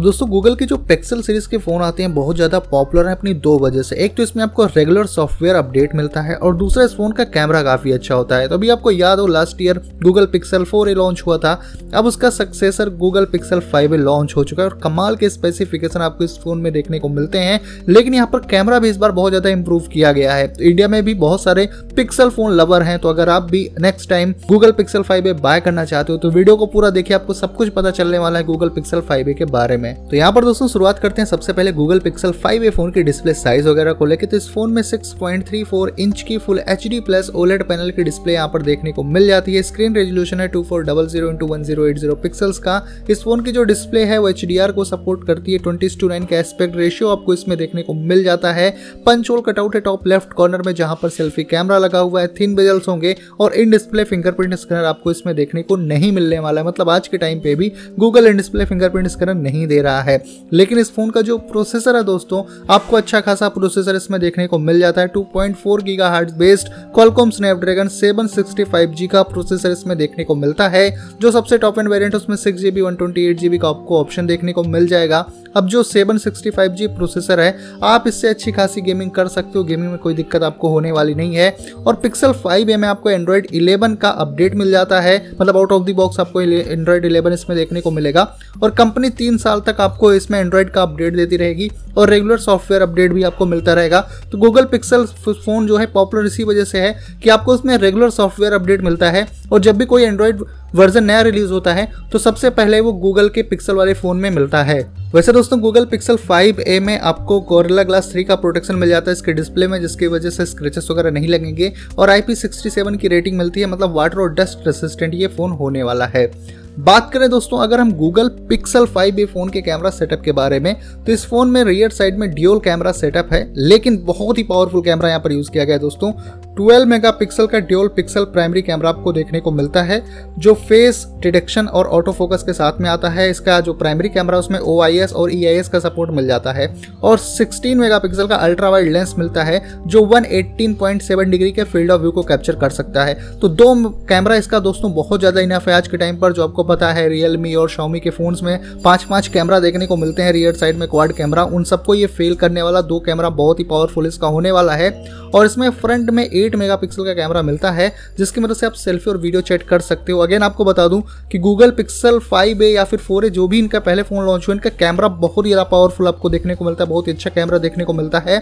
अब दोस्तों गूगल के जो पिक्सल सीरीज़ के फ़ोन आते हैं, बहुत ज़्यादा पॉपुलर है अपनी दो वजह से। एक तो इसमें आपको रेगुलर सॉफ्टवेयर अपडेट मिलता है और दूसरा इस फ़ोन का कैमरा काफ़ी अच्छा होता है। तो अभी आपको याद हो last year Google Pixel four A launch हुआ था। अब उसका successor Google Pixel five A launch हो चुका है और कमाल के स्पेसिफिकेशन आपको इस फ़ोन में देखने को मिलते हैं। लेकिन यहाँ पर कैमरा भी इस बार बहुत ज़्यादा इंप्रूव किया गया है। तो इंडिया में भी बहुत सारे पिक्सल फ़ोन लवर हैं तो अगर आप भी next time Google Pixel five A buy करना चाहते हो तो वीडियो को पूरा देखिए, आपको सब कुछ पता चलने वाला है गूगल पिक्सल फाइव ए के बारे में। तो यहाँ पर दोस्तों शुरुआत करते हैं। सबसे पहले Google Pixel five A phone की डिस्प्ले साइज़ वगैरह को लेकर तो इस फ़ोन में 6.34 इंच की full H D plus OLED panel की डिस्प्ले यहाँ पर देखने को मिल जाती है। स्क्रीन रेजोल्यूशन है two four double zero into one zero eight zero pixels का। इस फ़ोन की जो डिस्प्ले है, वो एच डी आर को सपोर्ट करती है। ट्वेंटी टू नाइन का एस्पेक्ट रेशियो आपको इसमें देखने को मिल जाता है। पंच होल कटआउट है टॉप लेफ़्ट कॉर्नर में, जहाँ पर सेल्फी कैमरा लगा हुआ है। थिन बेजल्स होंगे और इन डिस्प्ले फिंगरप्रिंट स्कैनर आपको इसमें देखने को नहीं मिलने वाला है। मतलब आज के टाइम पे भी Google in display fingerprint scanner नहीं दे रहा है। लेकिन इस फ़ोन का जो प्रोसेसर है दोस्तों, आपको अच्छा खासा प्रोसेसर इसमें देखने को मिल जाता है। 2.4 gigahertz based Qualcomm Snapdragon 765G का प्रोसेसर इसमें देखने को मिलता है। जो सबसे टॉप एंड वेरिएंट उसमें सिक्स एट जीबी का आपको ऑप्शन देखने को मिल जाएगा। अब जो 765G प्रोसेसर है, आप इससे अच्छी खासी गेमिंग कर सकते हो। गेमिंग में कोई दिक्कत आपको होने वाली नहीं है। और पिक्सल 5a में आपको एंड्रॉइड 11 का अपडेट मिल जाता है। मतलब आउट ऑफ़ द बॉक्स आपको एंड्रॉइड 11 इसमें देखने को मिलेगा। और कंपनी तीन साल आपको इसमें एंड्रॉइड का अपडेट देती रहेगी और रेगुलर सॉफ्टवेयर अपडेट भी आपको मिलता रहेगा। तो गूगल पिक्सल फ़ोन जो है पॉपुलर इसी वजह से है कि आपको उसमें रेगुलर सॉफ्टवेयर अपडेट मिलता है और जब भी कोई एंड्रॉइड वर्जन नया रिलीज़ होता है तो सबसे पहले वो गूगल के पिक्सल वाले फ़ोन में मिलता है। वैसे दोस्तों गूगल पिक्सल 5a में आपको गोरिल्ला ग्लास 3 का प्रोटेक्शन मिल जाता है इसके डिस्प्ले में, जिसकी वजह से स्क्रेचेस वगैरह नहीं लगेंगे और IP67 की रेटिंग मिलती है मतलब वाटर और डस्ट रेसिस्टेंट ये फ़ोन होने वाला है। बात करें दोस्तों, अगर हम गूगल पिक्सल 5a फ़ोन के कैमरा सेटअप के बारे में तो इस फ़ोन में रियर साइड में ड्यूल कैमरा सेटअप है, लेकिन बहुत ही पावरफुल कैमरा यहाँ पर यूज़ किया गया है दोस्तों। 12 मेगापिक्सल का ड्यूल पिक्सल प्राइमरी कैमरा आपको देखने को मिलता है, जो फेस डिटेक्शन और ऑटो फोकस के साथ में आता है। इसका जो प्राइमरी कैमरा, उसमें ओआईएस और ई e का सपोर्ट मिल जाता है। और 16 मेगापिक्सल का अल्ट्रा वाइड लेंस मिलता है, जो 118.7 डिग्री के फ़ील्ड ऑफ़ व्यू को कैप्चर कर सकता है। तो दो कैमरा इसका दोस्तों बहुत ज़्यादा इनफ है आज के टाइम पर, जो आपको पता है रियलमी और शॉमी के फोन्स में पाँच पाँच कैमरा देखने को मिलते हैं रियर साइड में क्वाड कैमरा। उन सबको ये फेल करने वाला दो कैमरा बहुत ही पावरफुल इसका होने वाला है। और इसमें फ्रंट में 8 मेगापिक्सल का कैमरा मिलता है, जिसकी मदद से आप सेल्फी और वीडियो चैट कर सकते हो। अगेन आपको बता दूँ कि गूगल पिक्सल फाइव ए या फिर फोर ए जो भी इनका पहले फ़ोन लॉन्च हुआ, इनका कैमरा बहुत ही ज़्यादा पावरफुल आपको देखने को मिलता है, बहुत ही अच्छा कैमरा देखने को मिलता है।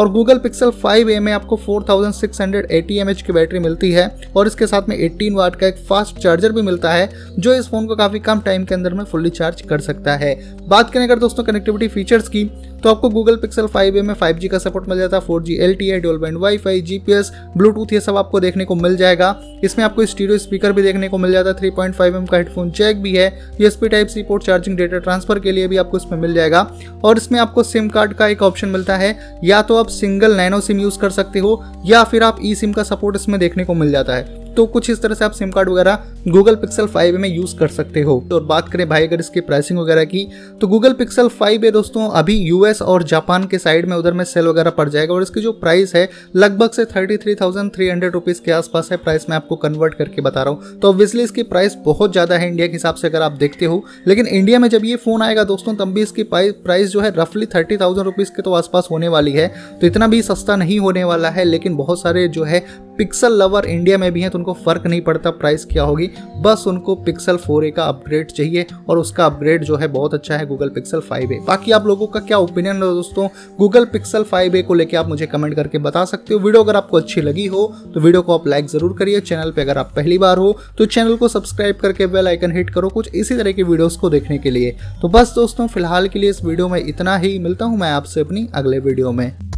और गूगल पिक्सल 5a में आपको 4680 एमएच की बैटरी मिलती है और इसके साथ में 18 वाट का एक फास्ट चार्जर भी मिलता है, जो इस फ़ोन को काफ़ी कम टाइम के अंदर में फुल्ली चार्ज कर सकता है। बात करें अगर दोस्तों कनेक्टिविटी फीचर्स की तो आपको गूगल पिक्सल 5a में 5G का सपोर्ट मिल जाता है four G 4G LTE dual band wifi GPS Bluetooth ये सब आपको देखने को मिल जाएगा। इसमें आपको स्टीरियो स्पीकर भी देखने को मिल जाता है 3.5 एम का हेडफोन जैक भी है USB type C port charging data transfer के लिए भी आपको इसमें मिल जाएगा। और इसमें आपको सिम कार्ड का एक ऑप्शन मिलता है, या तो आप सिंगल नैनो सिम यूज़ कर सकते हो, या फिर आप ई सिम का सपोर्ट इसमें देखने को मिल जाता है। तो कुछ इस तरह से आप सिम कार्ड वगैरह गूगल पिक्सल 5 में यूज़ कर सकते हो। और बात करें भाई, अगर इसकी प्राइसिंग वगैरह की तो गूगल पिक्सल फाइव है दोस्तों, अभी यूएस और जापान के साइड में उधर में सेल वगैरह पड़ जाएगा। और इसकी जो प्राइस है, लगभग से thirty three thousand three hundred rupees के आसपास है प्राइस मैं आपको कन्वर्ट करके बता रहा हूँ। तो ऑब्वियसली इसकी प्राइस बहुत ज़्यादा है इंडिया के हिसाब से, अगर आप देखते हो। लेकिन इंडिया में जब ये फ़ोन आएगा दोस्तों, तब भी इसकी प्राइस जो है रफली थर्टी थाउज़ेंड रुपीज़ के तो आसपास होने वाली है। तो इतना भी सस्ता नहीं होने वाला है, लेकिन बहुत सारे जो है पिक्सल लवर इंडिया में भी हैं तो उनको फ़र्क नहीं पड़ता प्राइस क्या होगी। बस उनको पिक्सल 4a का अपग्रेड चाहिए और उसका अपग्रेड जो है बहुत अच्छा है गूगल पिक्सल 5a बाकी आप लोगों का क्या ओपिनियन है दोस्तों? गूगल पिक्सल 5a को लेकर आप मुझे कमेंट करके बता सकते हो। वीडियो अगर आपको अच्छी लगी हो तो वीडियो को आप लाइक ज़रूर करिए। चैनल पर अगर आप पहली बार हो तो चैनल को सब्सक्राइब करके बेल आइकन हिट करो कुछ इसी तरह की वीडियोज़ को देखने के लिए। तो बस दोस्तों, फ़िलहाल के लिए इस वीडियो में इतना ही। मिलता हूँ मैं आपसे अपनी अगले वीडियो में।